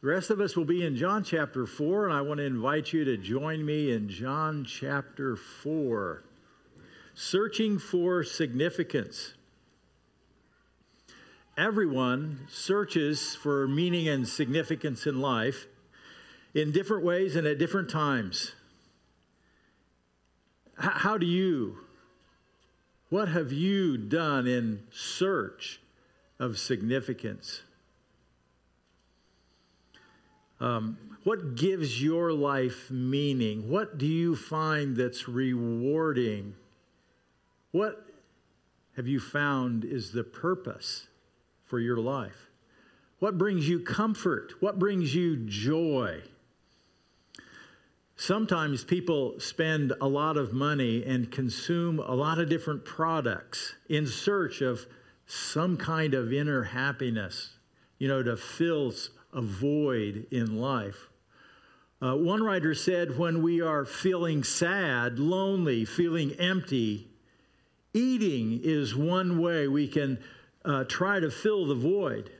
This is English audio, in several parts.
The rest of us will be in John chapter 4, and I want to invite you to join me in John chapter 4. Searching for significance. Everyone searches for meaning and significance in life in different ways and at different times. H- how do you, what have you done in search of significance? Um, what gives your life meaning? What do you find that's rewarding? What have you found is the purpose for your life? What brings you comfort? What brings you joy? Sometimes people spend a lot of money and consume a lot of different products in search of some kind of inner happiness, you know, to fill a void in life. Uh, one writer said, when we are feeling sad, lonely, feeling empty, eating is one way we can uh, try to fill the void.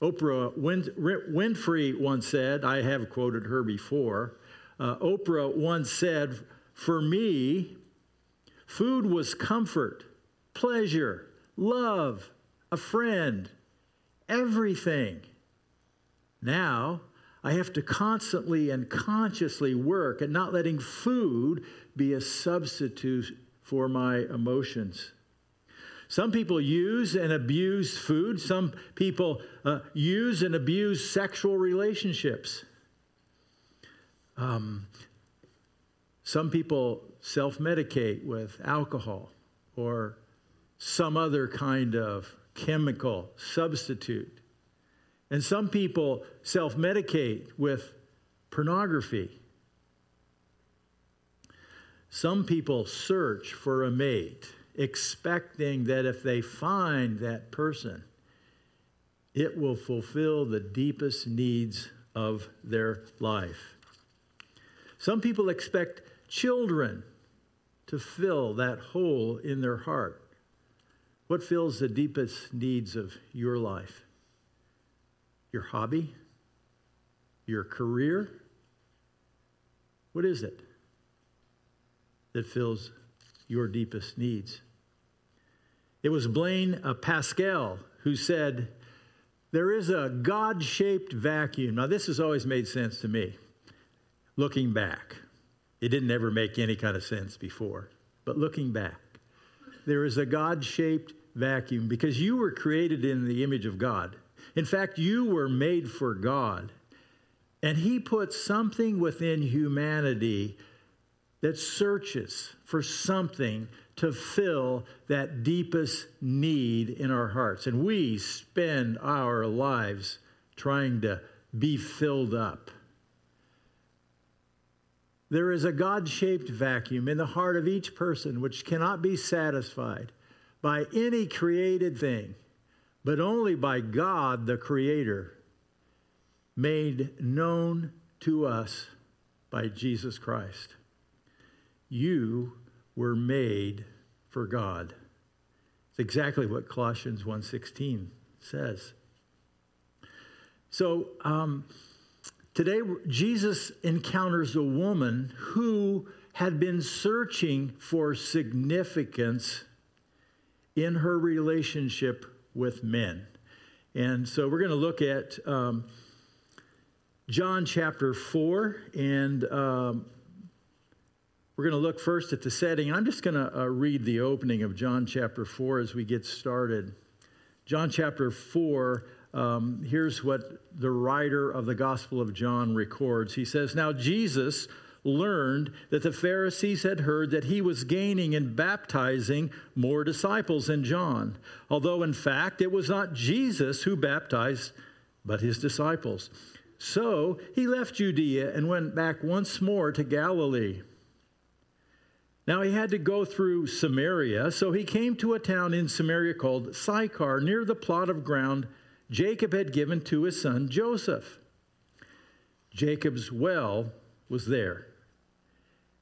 Oprah Win- Winfrey once said, I have quoted her before, uh, Oprah once said, For me, food was comfort, pleasure, love, a friend, everything. Now, I have to constantly and consciously work at not letting food be a substitute for my emotions. Some people use and abuse food. Some people uh, use and abuse sexual relationships. Um, some people self medicate with alcohol or some other kind of chemical substitute. And some people self medicate with pornography. Some people search for a mate, expecting that if they find that person, it will fulfill the deepest needs of their life. Some people expect children to fill that hole in their heart. What fills the deepest needs of your life? Your hobby? Your career? What is it that fills your deepest needs? It was Blaise uh, Pascal who said, There is a God shaped vacuum. Now, this has always made sense to me looking back. It didn't ever make any kind of sense before, but looking back, there is a God shaped vacuum because you were created in the image of God. In fact, you were made for God. And He put something within humanity that searches for something to fill that deepest need in our hearts. And we spend our lives trying to be filled up. There is a God shaped vacuum in the heart of each person which cannot be satisfied by any created thing but only by God the Creator, made known to us by Jesus Christ. You were made for God. It's exactly what Colossians 1:16 says. So um, today Jesus encounters a woman who had been searching for significance in her relationship with men. And so we're going to look at um, John chapter 4, and um, we're going to look first at the setting. I'm just going to uh, read the opening of John chapter 4 as we get started. John chapter 4, um, here's what the writer of the Gospel of John records. He says, Now Jesus learned that the Pharisees had heard that he was gaining and baptizing more disciples than John, although in fact it was not Jesus who baptized, but his disciples. So he left Judea and went back once more to Galilee. Now he had to go through Samaria, so he came to a town in Samaria called Sychar, near the plot of ground Jacob had given to his son Joseph. Jacob's well was there.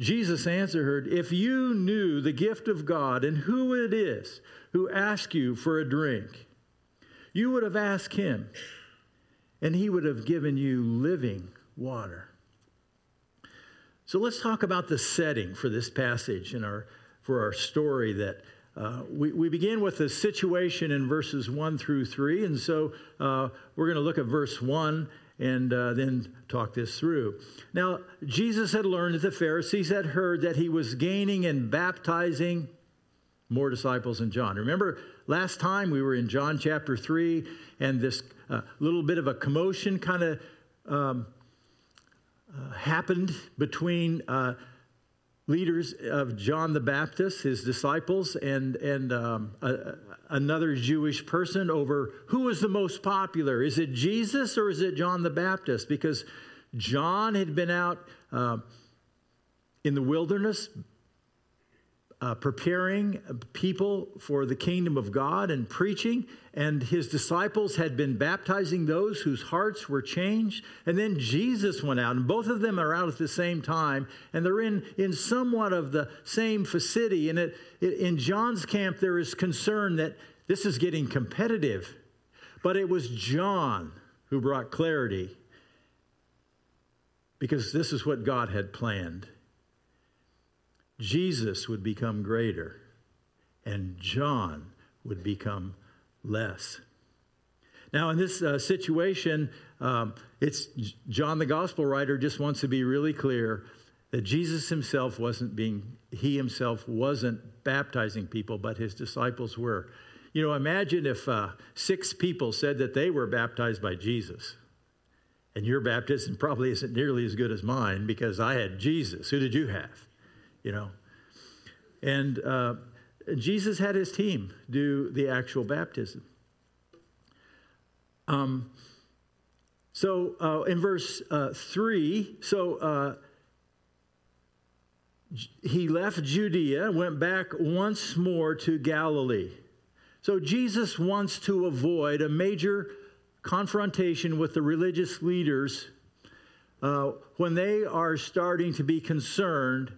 Jesus answered her, If you knew the gift of God and who it is who asks you for a drink, you would have asked him and he would have given you living water. So let's talk about the setting for this passage and our, for our story that uh, we, we begin with the situation in verses 1 through 3. And so uh, we're going to look at verse 1 and uh, then talk this through. Now, Jesus had learned that the Pharisees had heard that he was gaining and baptizing more disciples than John. Remember, last time we were in John chapter 3, and this uh, little bit of a commotion kind of um, uh, happened between uh, leaders of John the Baptist, his disciples, and, and um, a, another Jewish person over who was the most popular. Is it Jesus or is it John the Baptist? Because John had been out uh, in the wilderness uh, preparing people for the kingdom of God and preaching, and his disciples had been baptizing those whose hearts were changed. And then Jesus went out, and both of them are out at the same time, and they're in, in somewhat of the same vicinity. And it, it, in John's camp, there is concern that this is getting competitive. But it was John who brought clarity because this is what God had planned. Jesus would become greater and John would become less. Now, in this uh, situation, um, it's John the gospel writer just wants to be really clear that Jesus himself wasn't being, he himself wasn't baptizing people, but his disciples were. You know, imagine if uh, six people said that they were baptized by Jesus. And your baptism probably isn't nearly as good as mine because I had Jesus. Who did you have? You know? And uh, Jesus had his team do the actual baptism. Um, so uh, in verse uh, 3, so uh, he left Judea, went back once more to Galilee. So Jesus wants to avoid a major confrontation with the religious leaders uh, when they are starting to be concerned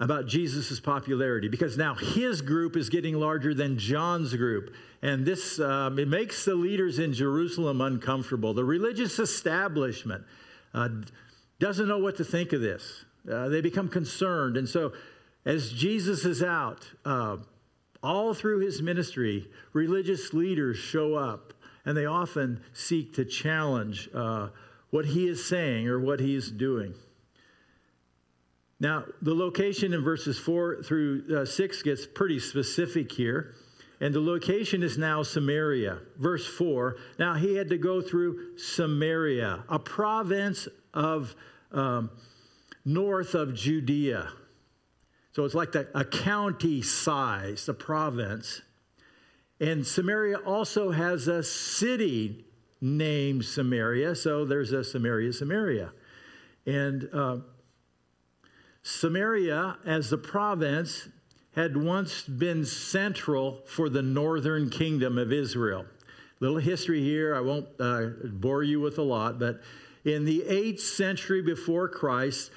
about Jesus' popularity because now his group is getting larger than John's group. And this um, it makes the leaders in Jerusalem uncomfortable. The religious establishment uh, doesn't know what to think of this. Uh, they become concerned. And so, as Jesus is out, uh, all through his ministry, religious leaders show up and they often seek to challenge uh, what he is saying or what he is doing. Now, the location in verses 4 through uh, 6 gets pretty specific here. And the location is now Samaria. Verse 4 Now he had to go through Samaria, a province of um, north of Judea. So it's like the, a county size, a province. And Samaria also has a city named Samaria. So there's a Samaria, Samaria. And uh, Samaria, as the province, had once been central for the northern kingdom of Israel. Little history here, I won't uh, bore you with a lot, but in the 8th century before Christ,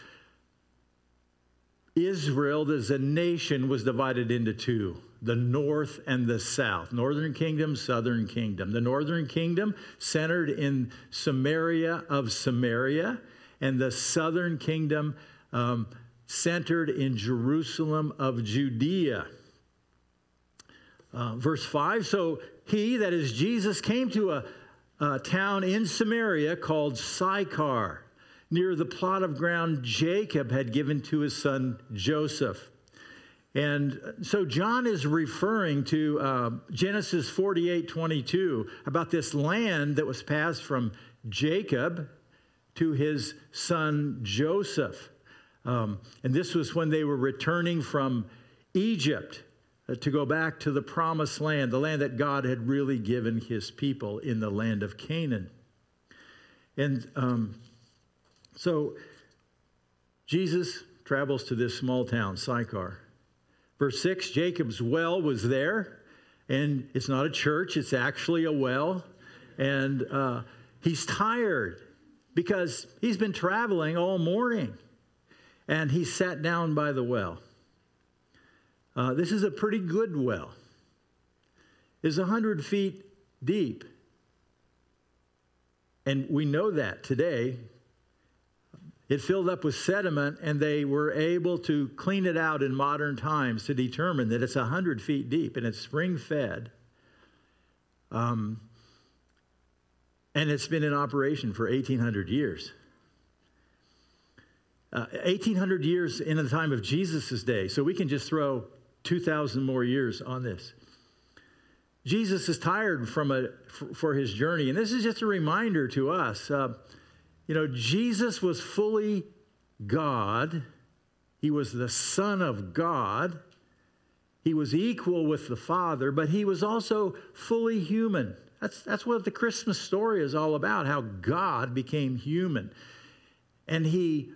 Israel as a nation was divided into two the north and the south. Northern kingdom, southern kingdom. The northern kingdom centered in Samaria of Samaria, and the southern kingdom um, centered in Jerusalem of Judea. Uh, verse 5 So he, that is Jesus, came to a, a town in Samaria called Sychar near the plot of ground Jacob had given to his son Joseph. And so John is referring to uh, Genesis 48 22 about this land that was passed from Jacob to his son Joseph. Um, and this was when they were returning from Egypt uh, to go back to the promised land, the land that God had really given his people in the land of Canaan. And um, so Jesus travels to this small town, Sychar. Verse 6 Jacob's well was there, and it's not a church, it's actually a well. And uh, he's tired because he's been traveling all morning. And he sat down by the well. Uh, this is a pretty good well. It's 100 feet deep. And we know that today. It filled up with sediment, and they were able to clean it out in modern times to determine that it's 100 feet deep and it's spring fed. Um, and it's been in operation for 1,800 years. Uh, 1,800 years in the time of Jesus' day. So we can just throw 2,000 more years on this. Jesus is tired from a, for his journey. And this is just a reminder to us. Uh, you know, Jesus was fully God, he was the Son of God. He was equal with the Father, but he was also fully human. That's, that's what the Christmas story is all about how God became human. And he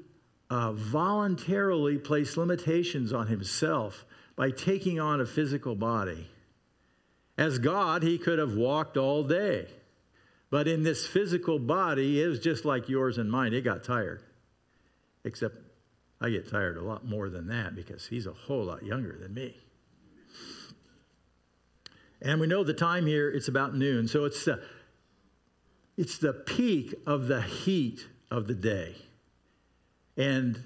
uh, voluntarily placed limitations on himself by taking on a physical body. As God, he could have walked all day. But in this physical body, it was just like yours and mine. It got tired. Except I get tired a lot more than that because he's a whole lot younger than me. And we know the time here, it's about noon. So it's the, it's the peak of the heat of the day. And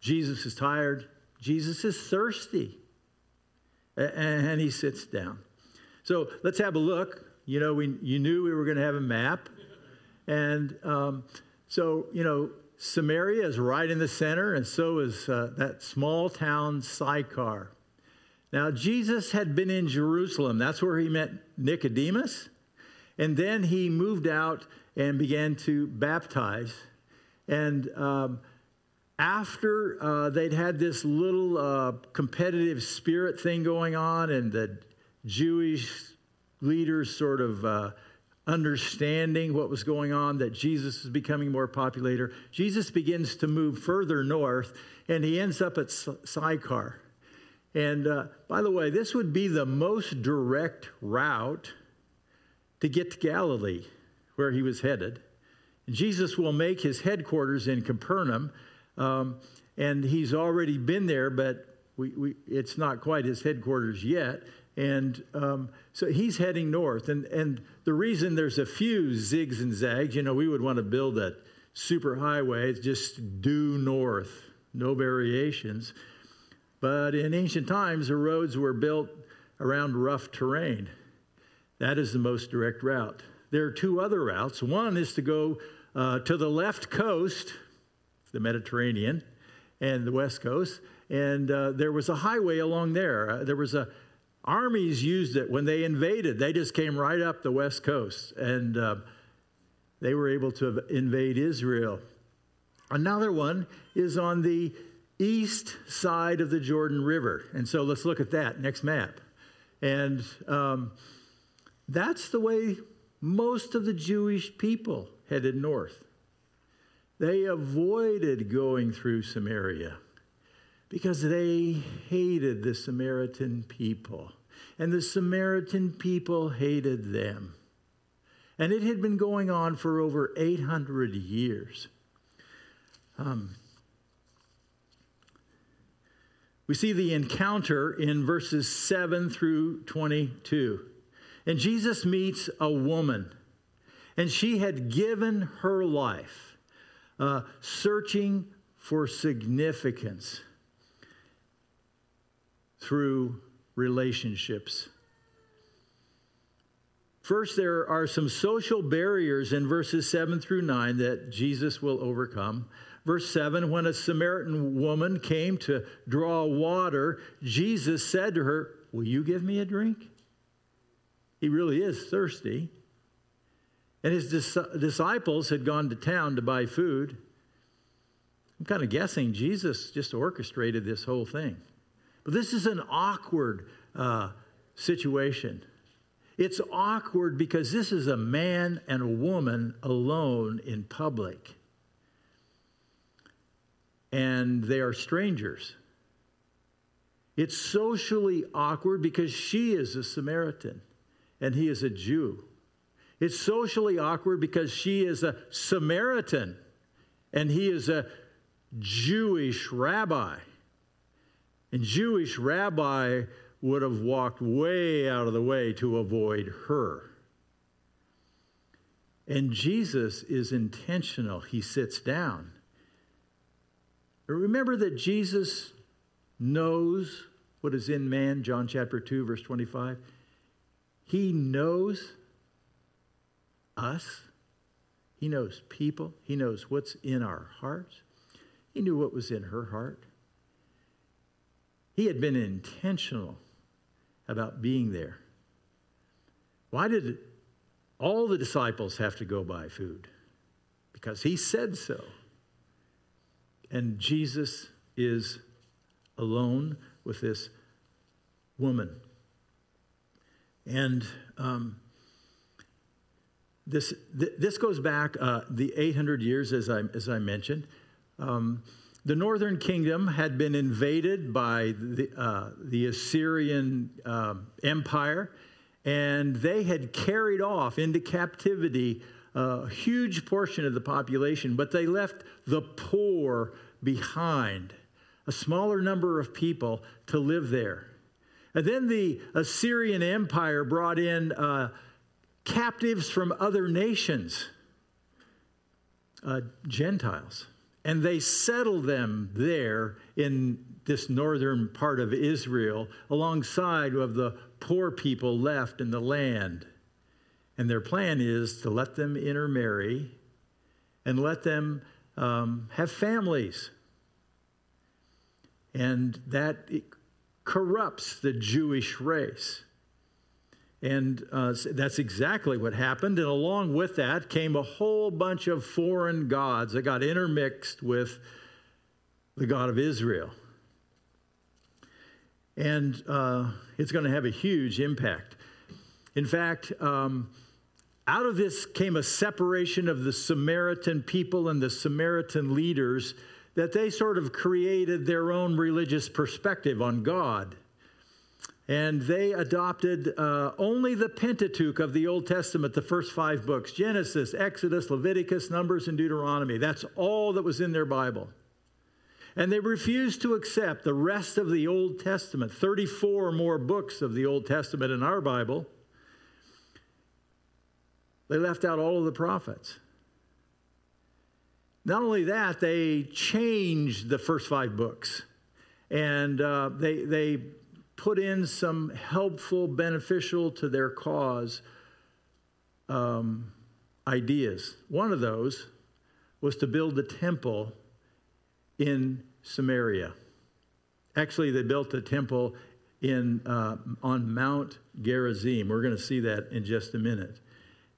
Jesus is tired. Jesus is thirsty. And he sits down. So let's have a look. You know, we, you knew we were going to have a map. And um, so, you know, Samaria is right in the center, and so is uh, that small town Sychar. Now, Jesus had been in Jerusalem. That's where he met Nicodemus. And then he moved out and began to baptize. And um, after uh, they'd had this little uh, competitive spirit thing going on, and the Jewish leaders sort of uh, understanding what was going on, that Jesus is becoming more popular, Jesus begins to move further north, and he ends up at Sychar. And uh, by the way, this would be the most direct route to get to Galilee, where he was headed. Jesus will make his headquarters in Capernaum, um, and he's already been there, but we, we, it's not quite his headquarters yet. And um, so he's heading north. And, and the reason there's a few zigs and zags, you know, we would want to build a super highway, it's just due north, no variations. But in ancient times, the roads were built around rough terrain. That is the most direct route. There are two other routes. One is to go uh, to the left coast, the Mediterranean, and the west coast. And uh, there was a highway along there. Uh, there was a armies used it when they invaded. They just came right up the west coast and uh, they were able to invade Israel. Another one is on the east side of the Jordan River. And so let's look at that next map. And um, that's the way most of the Jewish people headed north. They avoided going through Samaria because they hated the Samaritan people. And the Samaritan people hated them. And it had been going on for over 800 years. Um, we see the encounter in verses 7 through 22. And Jesus meets a woman, and she had given her life uh, searching for significance through relationships. First, there are some social barriers in verses 7 through 9 that Jesus will overcome. Verse 7 When a Samaritan woman came to draw water, Jesus said to her, Will you give me a drink? He really is thirsty. And his dis- disciples had gone to town to buy food. I'm kind of guessing Jesus just orchestrated this whole thing. But this is an awkward uh, situation. It's awkward because this is a man and a woman alone in public. And they are strangers. It's socially awkward because she is a Samaritan and he is a Jew. It's socially awkward because she is a Samaritan and he is a Jewish rabbi. And Jewish rabbi would have walked way out of the way to avoid her. And Jesus is intentional. He sits down. Remember that Jesus knows what is in man, John chapter 2, verse 25. He knows us, He knows people, He knows what's in our hearts. He knew what was in her heart. He had been intentional about being there. Why did all the disciples have to go buy food? Because he said so. And Jesus is alone with this woman. And um, this, th- this goes back uh, the 800 years, as I, as I mentioned. Um, the northern kingdom had been invaded by the, uh, the Assyrian uh, Empire, and they had carried off into captivity a huge portion of the population, but they left the poor behind, a smaller number of people to live there. And then the Assyrian Empire brought in uh, captives from other nations, uh, Gentiles and they settled them there in this northern part of Israel alongside of the poor people left in the land. And their plan is to let them intermarry and let them um, have families. And that corrupts the Jewish race. And uh, that's exactly what happened. And along with that came a whole bunch of foreign gods that got intermixed with the God of Israel. And uh, it's going to have a huge impact. In fact, um, out of this came a separation of the Samaritan people and the Samaritan leaders that they sort of created their own religious perspective on God and they adopted uh, only the Pentateuch of the Old Testament, the first five books Genesis, Exodus, Leviticus, Numbers, and Deuteronomy. That's all that was in their Bible. And they refused to accept the rest of the Old Testament, 34 more books of the Old Testament in our Bible. They left out all of the prophets. Not only that, they changed the first five books. And uh, they, they put in some helpful, beneficial to their cause um, ideas. One of those was to build the temple in Samaria. Actually, they built a temple in, uh, on Mount Gerizim. We're going to see that in just a minute.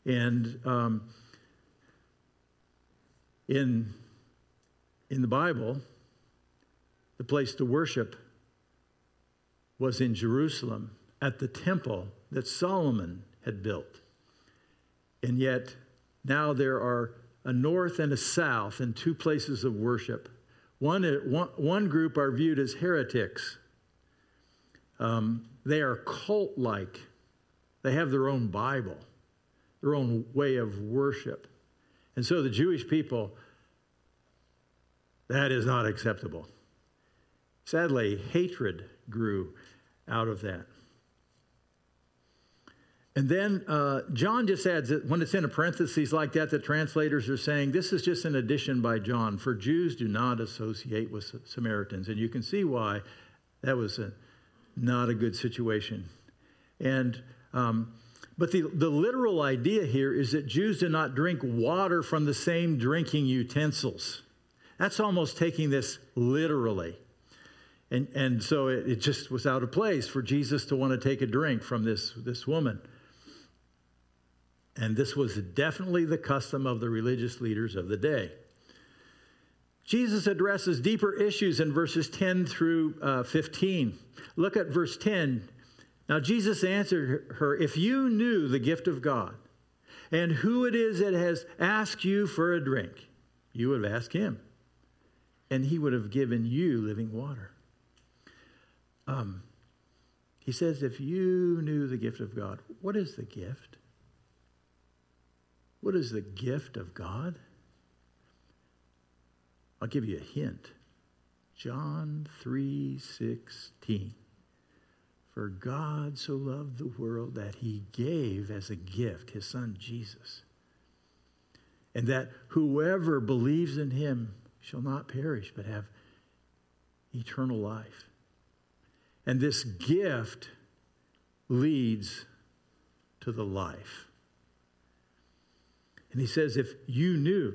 And um, in, in the Bible, the place to worship was in Jerusalem at the temple that Solomon had built. And yet, now there are a north and a south and two places of worship. One, one, one group are viewed as heretics. Um, they are cult like, they have their own Bible, their own way of worship. And so the Jewish people, that is not acceptable. Sadly, hatred grew out of that. And then uh, John just adds that when it's in a parenthesis like that, the translators are saying this is just an addition by John. For Jews do not associate with Samaritans. And you can see why that was a, not a good situation. And um, but the, the literal idea here is that Jews do not drink water from the same drinking utensils. That's almost taking this literally. And, and so it, it just was out of place for Jesus to want to take a drink from this, this woman. And this was definitely the custom of the religious leaders of the day. Jesus addresses deeper issues in verses 10 through uh, 15. Look at verse 10. Now, Jesus answered her, If you knew the gift of God and who it is that has asked you for a drink, you would have asked him, and he would have given you living water. Um, he says, If you knew the gift of God, what is the gift? What is the gift of God? I'll give you a hint. John 3 16. For God so loved the world that he gave as a gift his son Jesus. And that whoever believes in him shall not perish, but have eternal life. And this gift leads to the life. And he says, if you knew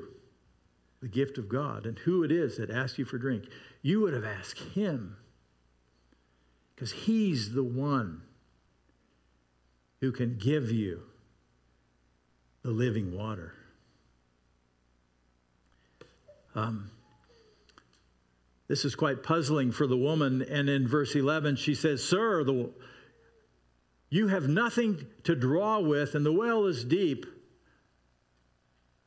the gift of God and who it is that asks you for drink, you would have asked him because He's the one who can give you the living water. Um, this is quite puzzling for the woman. And in verse 11, she says, Sir, the, you have nothing to draw with, and the well is deep.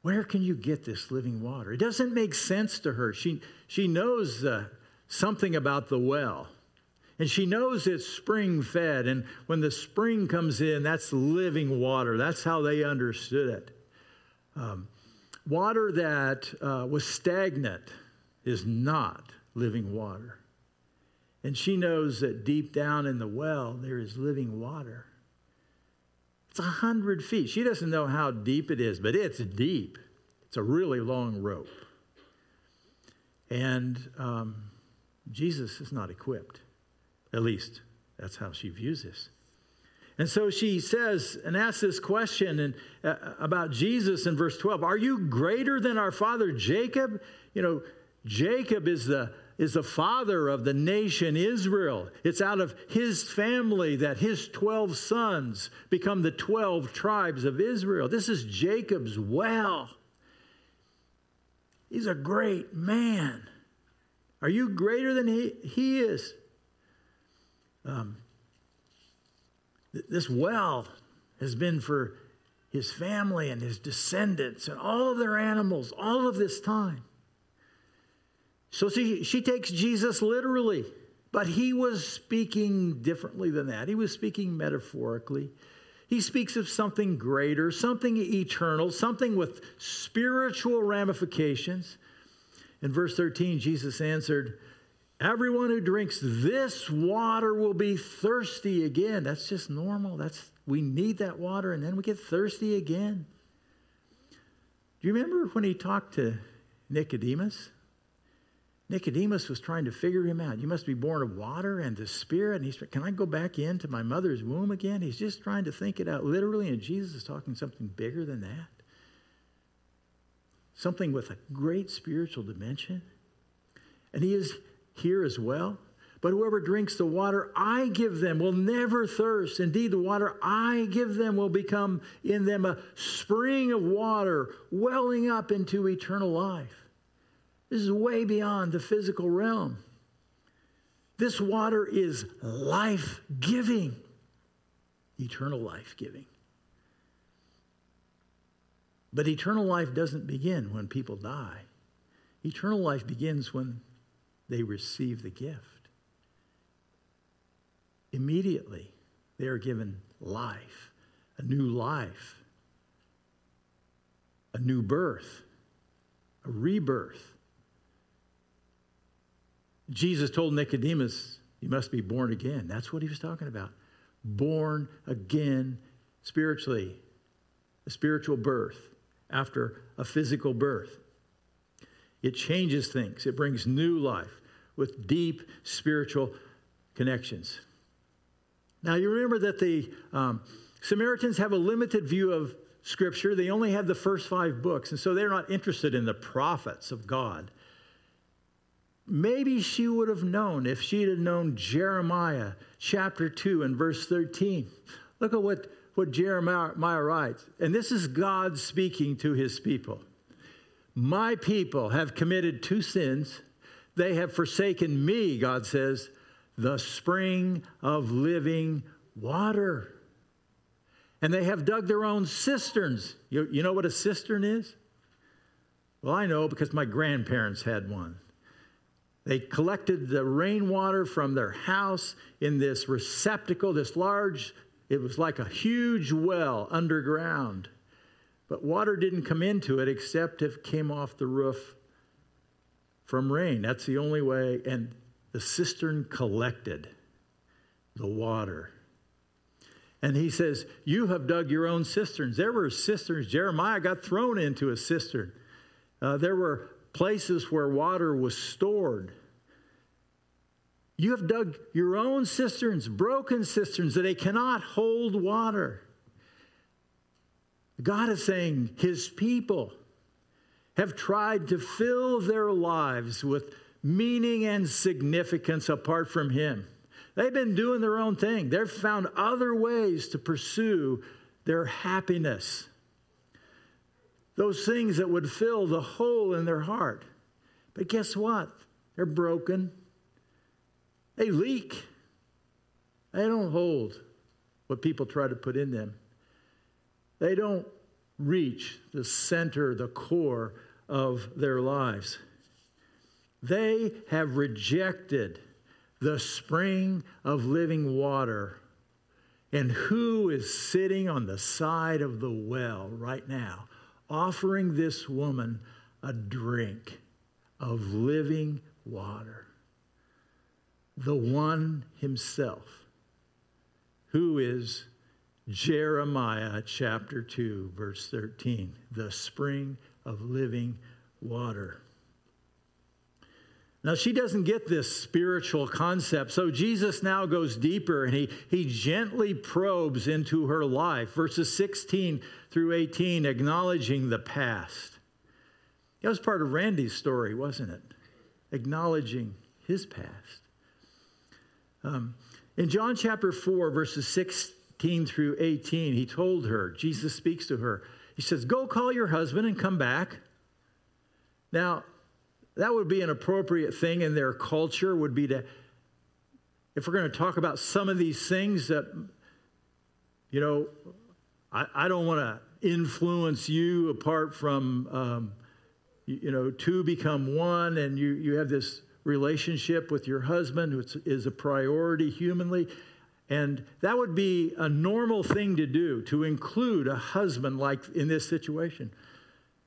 Where can you get this living water? It doesn't make sense to her. She, she knows uh, something about the well. And she knows it's spring fed. And when the spring comes in, that's living water. That's how they understood it. Um, water that uh, was stagnant is not living water. And she knows that deep down in the well, there is living water. It's a hundred feet. She doesn't know how deep it is, but it's deep. It's a really long rope. And um, Jesus is not equipped. At least that's how she views this. And so she says and asks this question and, uh, about Jesus in verse 12 Are you greater than our father Jacob? You know, Jacob is the, is the father of the nation Israel. It's out of his family that his 12 sons become the 12 tribes of Israel. This is Jacob's well. He's a great man. Are you greater than he, he is? Um, th- this well has been for his family and his descendants and all of their animals all of this time. So she, she takes Jesus literally, but he was speaking differently than that. He was speaking metaphorically. He speaks of something greater, something eternal, something with spiritual ramifications. In verse 13, Jesus answered, Everyone who drinks this water will be thirsty again. That's just normal. That's we need that water and then we get thirsty again. Do you remember when he talked to Nicodemus? Nicodemus was trying to figure him out. You must be born of water and the Spirit. And he's, can I go back into my mother's womb again? He's just trying to think it out literally, and Jesus is talking something bigger than that. Something with a great spiritual dimension. And he is here as well. But whoever drinks the water I give them will never thirst. Indeed, the water I give them will become in them a spring of water welling up into eternal life. This is way beyond the physical realm. This water is life giving, eternal life giving. But eternal life doesn't begin when people die. Eternal life begins when they receive the gift. Immediately, they are given life, a new life, a new birth, a rebirth. Jesus told Nicodemus, You must be born again. That's what he was talking about. Born again spiritually, a spiritual birth after a physical birth. It changes things, it brings new life with deep spiritual connections. Now, you remember that the um, Samaritans have a limited view of Scripture. They only have the first five books, and so they're not interested in the prophets of God. Maybe she would have known if she had known Jeremiah chapter 2 and verse 13. Look at what, what Jeremiah writes. And this is God speaking to his people. My people have committed two sins they have forsaken me, God says, the spring of living water. And they have dug their own cisterns. You, you know what a cistern is? Well, I know because my grandparents had one. They collected the rainwater from their house in this receptacle, this large, it was like a huge well underground. But water didn't come into it except if it came off the roof from rain. That's the only way. And the cistern collected the water. And he says, You have dug your own cisterns. There were cisterns. Jeremiah got thrown into a cistern. Uh, there were places where water was stored. You have dug your own cisterns, broken cisterns, that they cannot hold water. God is saying his people have tried to fill their lives with meaning and significance apart from him. They've been doing their own thing. They've found other ways to pursue their happiness. Those things that would fill the hole in their heart. But guess what? They're broken. They leak. They don't hold what people try to put in them. They don't reach the center, the core of their lives. They have rejected the spring of living water. And who is sitting on the side of the well right now, offering this woman a drink of living water? The one himself, who is Jeremiah chapter 2, verse 13, the spring of living water. Now, she doesn't get this spiritual concept. So Jesus now goes deeper and he, he gently probes into her life. Verses 16 through 18, acknowledging the past. That was part of Randy's story, wasn't it? Acknowledging his past. Um, in John chapter 4, verses 16 through 18, he told her, Jesus speaks to her. He says, Go call your husband and come back. Now, that would be an appropriate thing in their culture would be to if we're going to talk about some of these things that you know i, I don't want to influence you apart from um, you, you, know two become one and you, you have this relationship with your husband which is a priority humanly and that would be a normal thing to do to include a husband like in this situation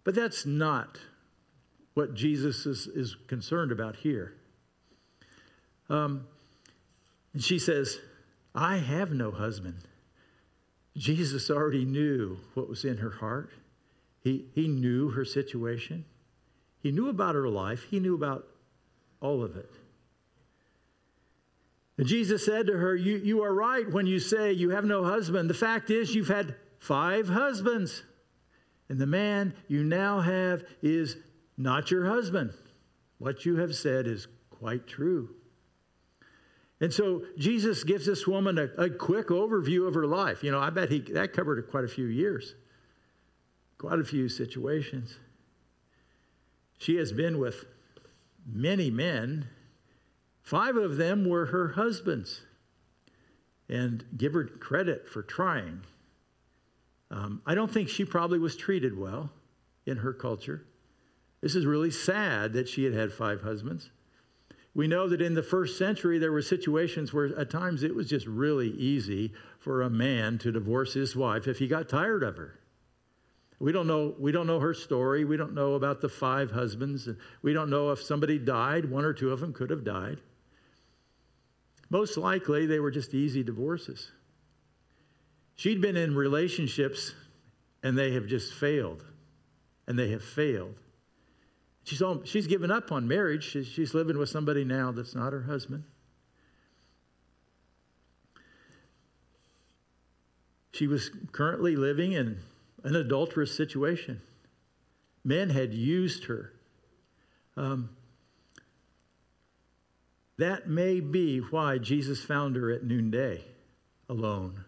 but that's not what Jesus is, is concerned about here. Um, and she says, I have no husband. Jesus already knew what was in her heart. He, he knew her situation. He knew about her life. He knew about all of it. And Jesus said to her, you, you are right when you say you have no husband. The fact is, you've had five husbands. And the man you now have is not your husband. What you have said is quite true. And so Jesus gives this woman a, a, quick overview of her life. You know, I bet he that covered quite a few years, quite a few situations. She has been with many men. Five of them were her husbands. And give her credit for trying. Um, I don't think she probably was treated well in her culture. This is really sad that she had had five husbands. We know that in the first century, there were situations where at times it was just really easy for a man to divorce his wife if he got tired of her. We don't know, we don't know her story. We don't know about the five husbands. We don't know if somebody died. One or two of them could have died. Most likely, they were just easy divorces. She'd been in relationships and they have just failed. And they have failed. She's, all, she's given up on marriage. She's, she's living with somebody now that's not her husband. She was currently living in an adulterous situation. Men had used her. Um, that may be why Jesus found her at noonday alone.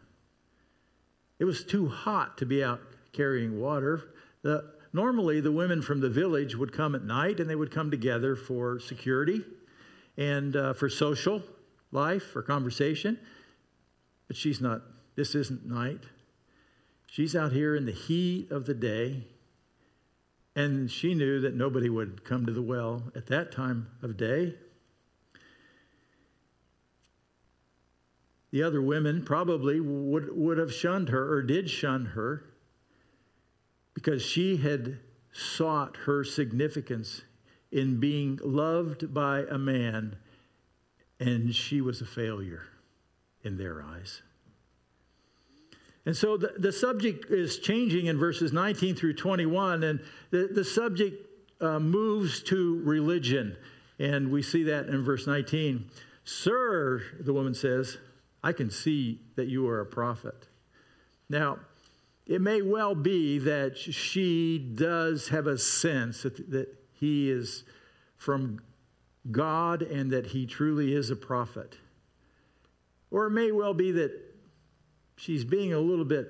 It was too hot to be out carrying water. The normally the women from the village would come at night and they would come together for security and uh, for social life, for conversation. But she's not, this isn't night. She's out here in the heat of the day. And she knew that nobody would come to the well at that time of day. The other women probably would, would have shunned her or did shun her because she had sought her significance in being loved by a man, and she was a failure in their eyes. And so the, the subject is changing in verses 19 through 21, and the, the subject uh, moves to religion. And we see that in verse 19. Sir, the woman says, I can see that you are a prophet. Now, it may well be that she does have a sense that, that he is from God and that he truly is a prophet. Or it may well be that she's being a little bit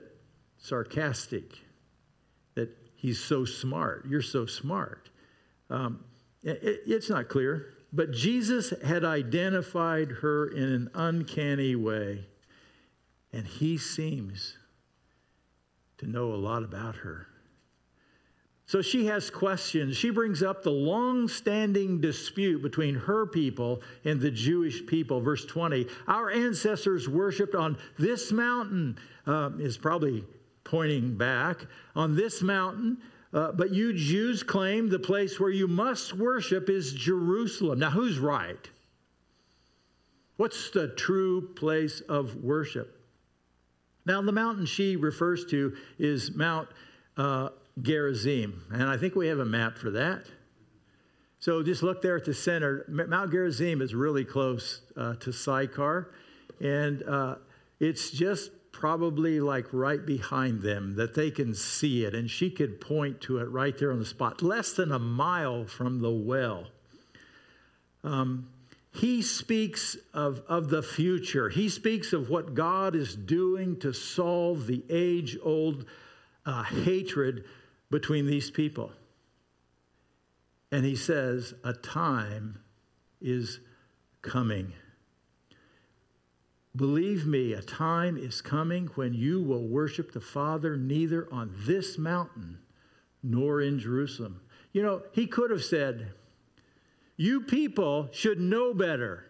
sarcastic, that he's so smart. You're so smart. Um, it, it's not clear, but Jesus had identified her in an uncanny way, and he seems to know a lot about her. So she has questions. She brings up the long standing dispute between her people and the Jewish people. Verse 20 Our ancestors worshiped on this mountain, uh, is probably pointing back, on this mountain. Uh, but you Jews claim the place where you must worship is Jerusalem. Now, who's right? What's the true place of worship? Now, the mountain she refers to is Mount uh, Gerizim, and I think we have a map for that. So just look there at the center. Mount Gerizim is really close uh, to Sychar, and uh, it's just probably like right behind them that they can see it, and she could point to it right there on the spot, less than a mile from the well. Um, he speaks of, of the future. He speaks of what God is doing to solve the age old uh, hatred between these people. And he says, A time is coming. Believe me, a time is coming when you will worship the Father neither on this mountain nor in Jerusalem. You know, he could have said, you people should know better.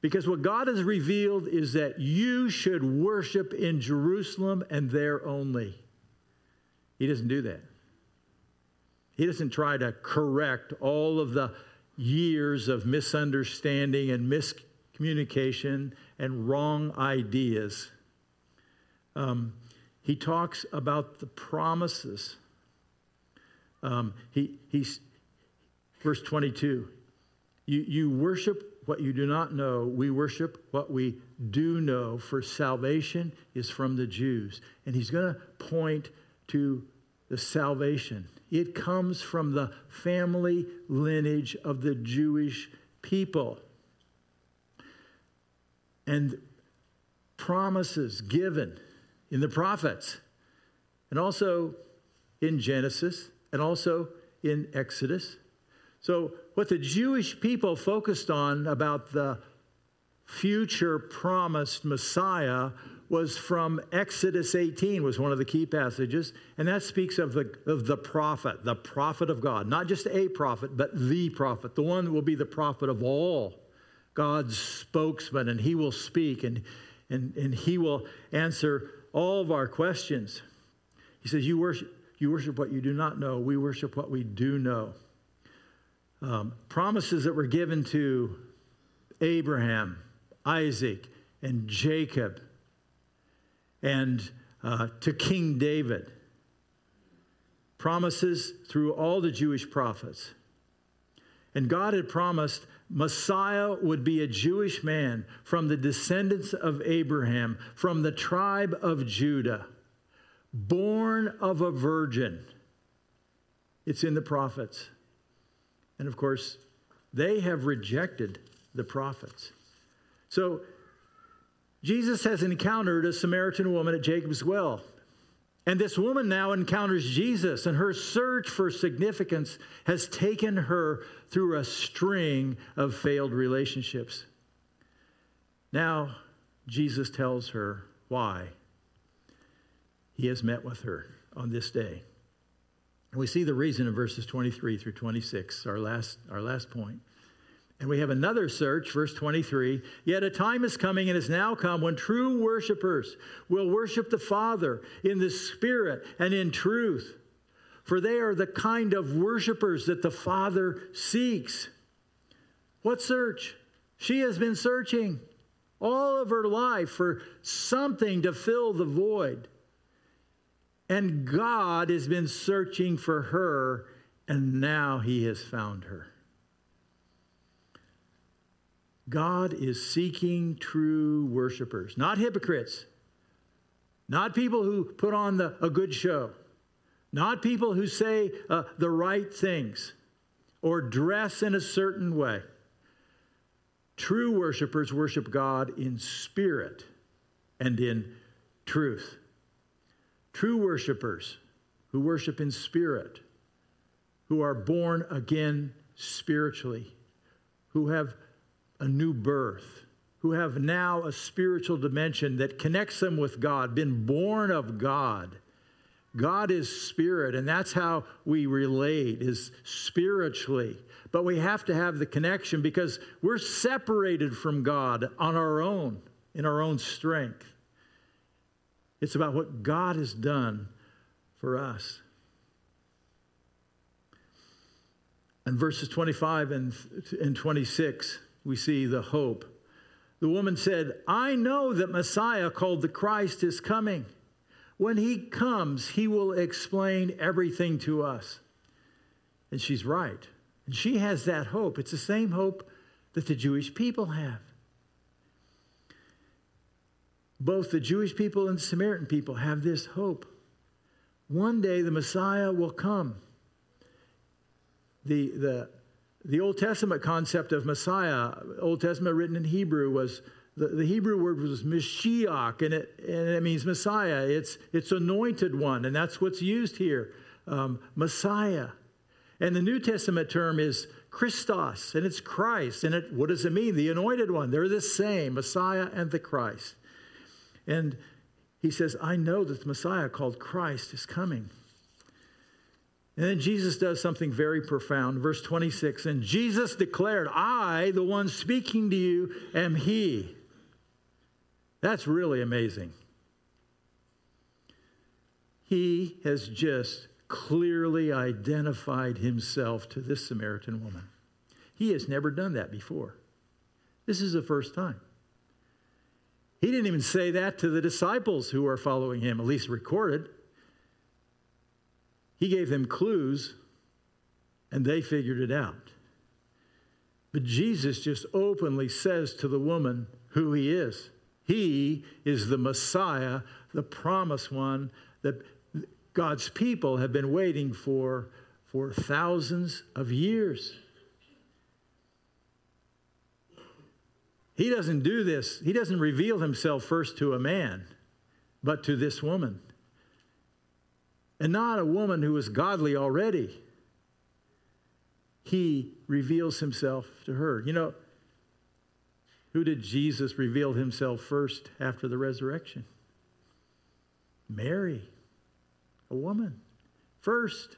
Because what God has revealed is that you should worship in Jerusalem and there only. He doesn't do that. He doesn't try to correct all of the years of misunderstanding and miscommunication and wrong ideas. Um, he talks about the promises. Um, he, he's, Verse 22 you, you worship what you do not know. We worship what we do know, for salvation is from the Jews. And he's going to point to the salvation. It comes from the family lineage of the Jewish people. And promises given in the prophets, and also in Genesis, and also in Exodus. So, what the Jewish people focused on about the future promised Messiah was from Exodus 18 was one of the key passages and that speaks of the of the prophet the prophet of God not just a prophet but the prophet the one that will be the prophet of all God's spokesman and he will speak and and and he will answer all of our questions he says you worship you worship what you do not know we worship what we do know um, promises that were given to Abraham, Isaac, and Jacob, and uh, to King David. Promises through all the Jewish prophets. And God had promised Messiah would be a Jewish man from the descendants of Abraham, from the tribe of Judah, born of a virgin. It's in the prophets. And of course, they have rejected the prophets. So Jesus has encountered a Samaritan woman at Jacob's well. And this woman now encounters Jesus, and her search for significance has taken her through a string of failed relationships. Now, Jesus tells her why he has met with her on this day. We see the reason in verses 23 through 26, our last, our last point. And we have another search, verse 23. Yet a time is coming and has now come when true worshipers will worship the Father in the Spirit and in truth. For they are the kind of worshipers that the Father seeks. What search? She has been searching all of her life for something to fill the void. And God has been searching for her, and now He has found her. God is seeking true worshipers, not hypocrites, not people who put on the, a good show, not people who say uh, the right things or dress in a certain way. True worshipers worship God in spirit and in truth. True worshipers who worship in spirit, who are born again spiritually, who have a new birth, who have now a spiritual dimension that connects them with God, been born of God. God is spirit, and that's how we relate, is spiritually. But we have to have the connection because we're separated from God on our own, in our own strength. It's about what God has done for us. And verses 25 and, and 26, we see the hope. The woman said, I know that Messiah, called the Christ, is coming. When he comes, he will explain everything to us. And she's right. And she has that hope. It's the same hope that the Jewish people have. Both the Jewish people and the Samaritan people have this hope. One day the Messiah will come. The, the the Old Testament concept of Messiah, Old Testament written in Hebrew, was the, the Hebrew word was Mashiach, and it, and it means Messiah. It's, it's anointed one, and that's what's used here um, Messiah. And the New Testament term is Christos, and it's Christ. And it, what does it mean? The anointed one. They're the same, Messiah and the Christ. And he says, I know that the Messiah called Christ is coming. And then Jesus does something very profound. Verse 26 And Jesus declared, I, the one speaking to you, am He. That's really amazing. He has just clearly identified himself to this Samaritan woman. He has never done that before. This is the first time. He didn't even say that to the disciples who are following him, at least recorded. He gave them clues and they figured it out. But Jesus just openly says to the woman who he is. He is the Messiah, the promised one that God's people have been waiting for for thousands of years. He doesn't do this, he doesn't reveal himself first to a man, but to this woman and not a woman who is godly already. He reveals himself to her. You know, who did Jesus reveal himself first after the resurrection? Mary, a woman. First,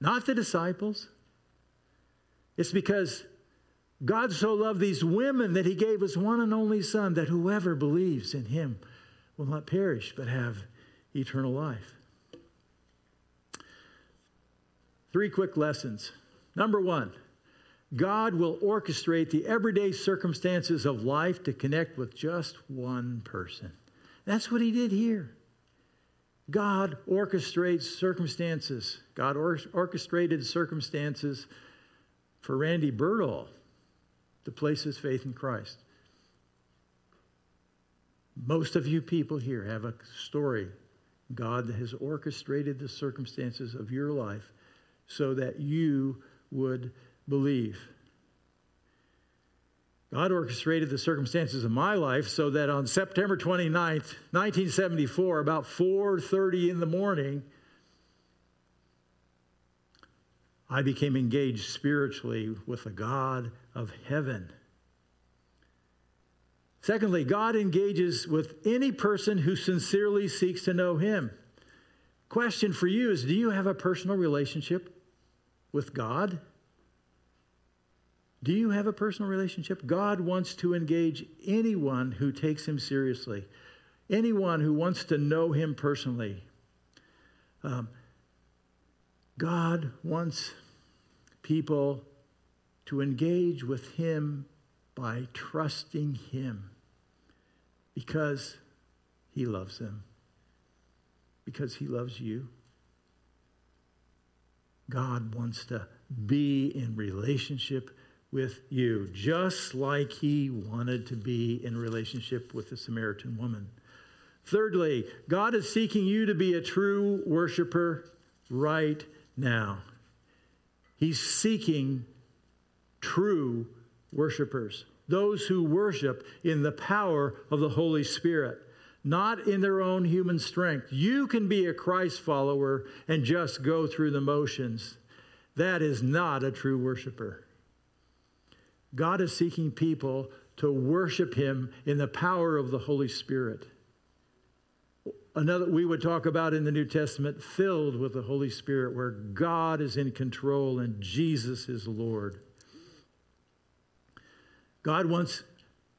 not the disciples. It's because God so loved these women that he gave his one and only Son, that whoever believes in him will not perish but have eternal life. Three quick lessons. Number one, God will orchestrate the everyday circumstances of life to connect with just one person. That's what he did here. God orchestrates circumstances. God or- orchestrated circumstances for Randy Birdall to place his faith in Christ. Most of you people here have a story. God has orchestrated the circumstances of your life so that you would believe. God orchestrated the circumstances of my life so that on September 29th, 1974, about 4:30 in the morning, I became engaged spiritually with the God of heaven. Secondly, God engages with any person who sincerely seeks to know Him. Question for you is Do you have a personal relationship with God? Do you have a personal relationship? God wants to engage anyone who takes Him seriously, anyone who wants to know Him personally. Um, God wants people to engage with Him by trusting Him because He loves them, because He loves you. God wants to be in relationship with you, just like He wanted to be in relationship with the Samaritan woman. Thirdly, God is seeking you to be a true worshiper right now. He's seeking true worshipers those who worship in the power of the Holy Spirit, not in their own human strength. You can be a Christ follower and just go through the motions. That is not a true worshiper. God is seeking people to worship Him in the power of the Holy Spirit. Another we would talk about in the New Testament, filled with the Holy Spirit, where God is in control and Jesus is Lord. God wants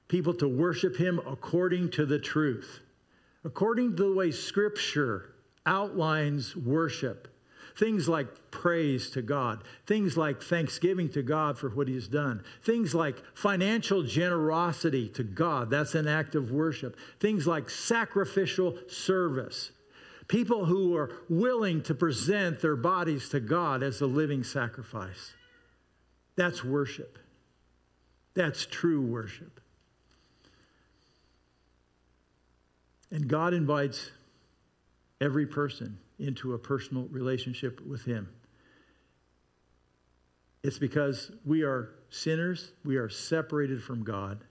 people to worship Him according to the truth, according to the way Scripture outlines worship. Things like praise to God, things like thanksgiving to God for what He's done, things like financial generosity to God, that's an act of worship, things like sacrificial service. People who are willing to present their bodies to God as a living sacrifice. That's worship. That's true worship. And God invites every person into a personal relationship with Him. It's because we are sinners, we are separated from God.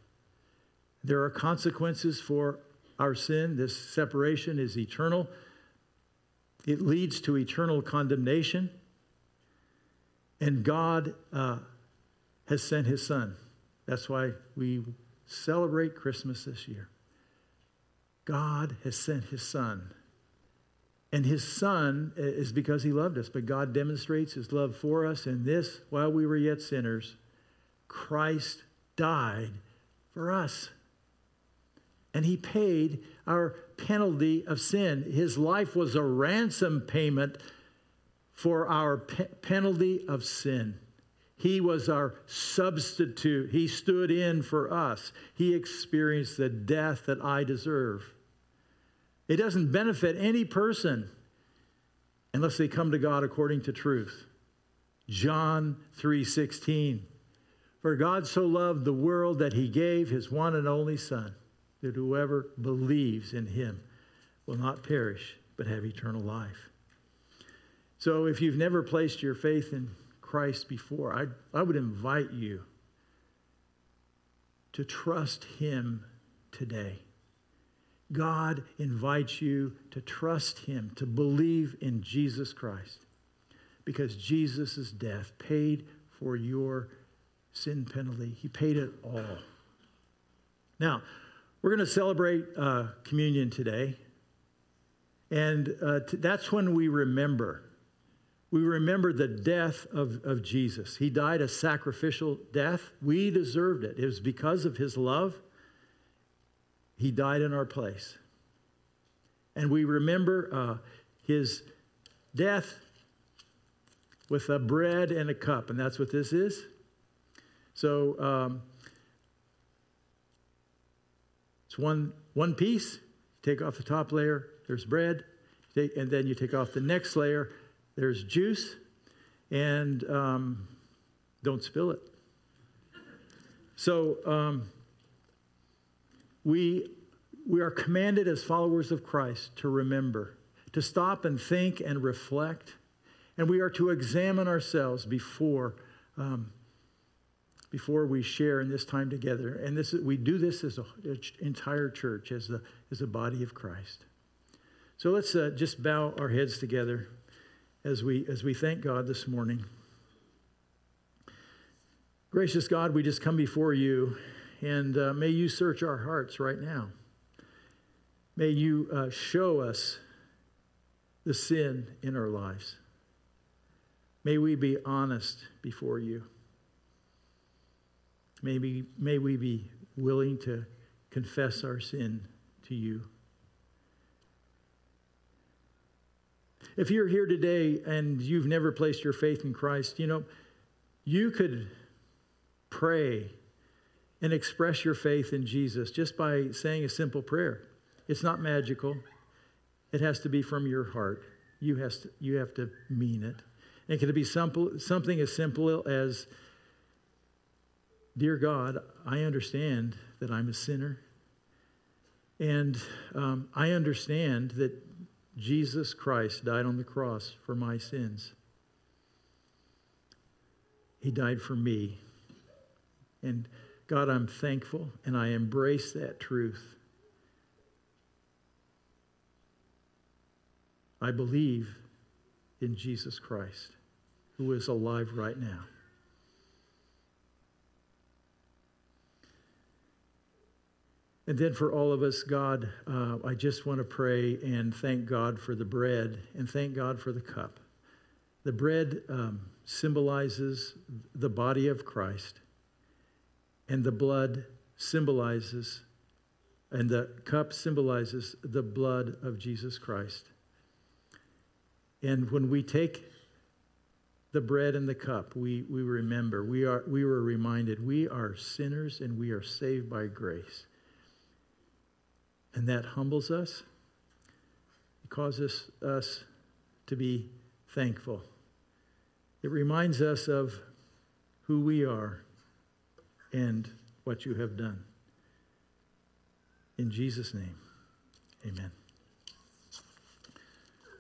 There are consequences for our sin. This separation is eternal, it leads to eternal condemnation. And God uh, has sent His Son that's why we celebrate Christmas this year. God has sent his son. And his son is because he loved us, but God demonstrates his love for us in this while we were yet sinners, Christ died for us. And he paid our penalty of sin. His life was a ransom payment for our pe- penalty of sin. He was our substitute. He stood in for us. He experienced the death that I deserve. It doesn't benefit any person unless they come to God according to truth. John 3:16 For God so loved the world that he gave his one and only son that whoever believes in him will not perish but have eternal life. So if you've never placed your faith in Christ before, I, I would invite you to trust Him today. God invites you to trust Him, to believe in Jesus Christ, because Jesus' death paid for your sin penalty. He paid it all. Now, we're going to celebrate uh, communion today, and uh, t- that's when we remember we remember the death of, of Jesus. He died a sacrificial death. We deserved it. It was because of his love. He died in our place. And we remember uh, his death with a bread and a cup, and that's what this is. So um, it's one, one piece. Take off the top layer, there's bread, and then you take off the next layer, there's juice, and um, don't spill it. So um, we, we are commanded as followers of Christ to remember, to stop and think and reflect, and we are to examine ourselves before. Um, before we share in this time together. And this we do this as an entire church, as the, as a body of Christ. So let's uh, just bow our heads together as we, as we thank God this morning. Gracious God, we just come before you And uh, may you search our hearts right now. May you uh, show us the sin in our lives. May we be honest before you. Maybe, may we be willing to confess our sin to you. If you're here today and you've never placed your faith in Christ, you know, you could pray and express your faith in Jesus just by saying a simple prayer. It's not magical. It has to be from your heart. You, has to, you have to mean it. And can it be simple, something as simple as, Dear God, I understand that I'm a sinner. And um, I understand that Jesus Christ died on the cross for my sins. He died for me. And God, I'm thankful and I embrace that truth. I believe in Jesus Christ, who is alive right now. And then for all of us, God, uh, I just want to pray and thank God for the bread and thank God for the cup. The bread um, symbolizes the body of Christ, and the blood symbolizes, and the cup symbolizes the blood of Jesus Christ. And when we take the bread and the cup, we, we remember, we, are, we were reminded we are sinners and we are saved by grace. And that humbles us. It causes us to be thankful. It reminds us of who we are and what you have done. In Jesus' name, amen.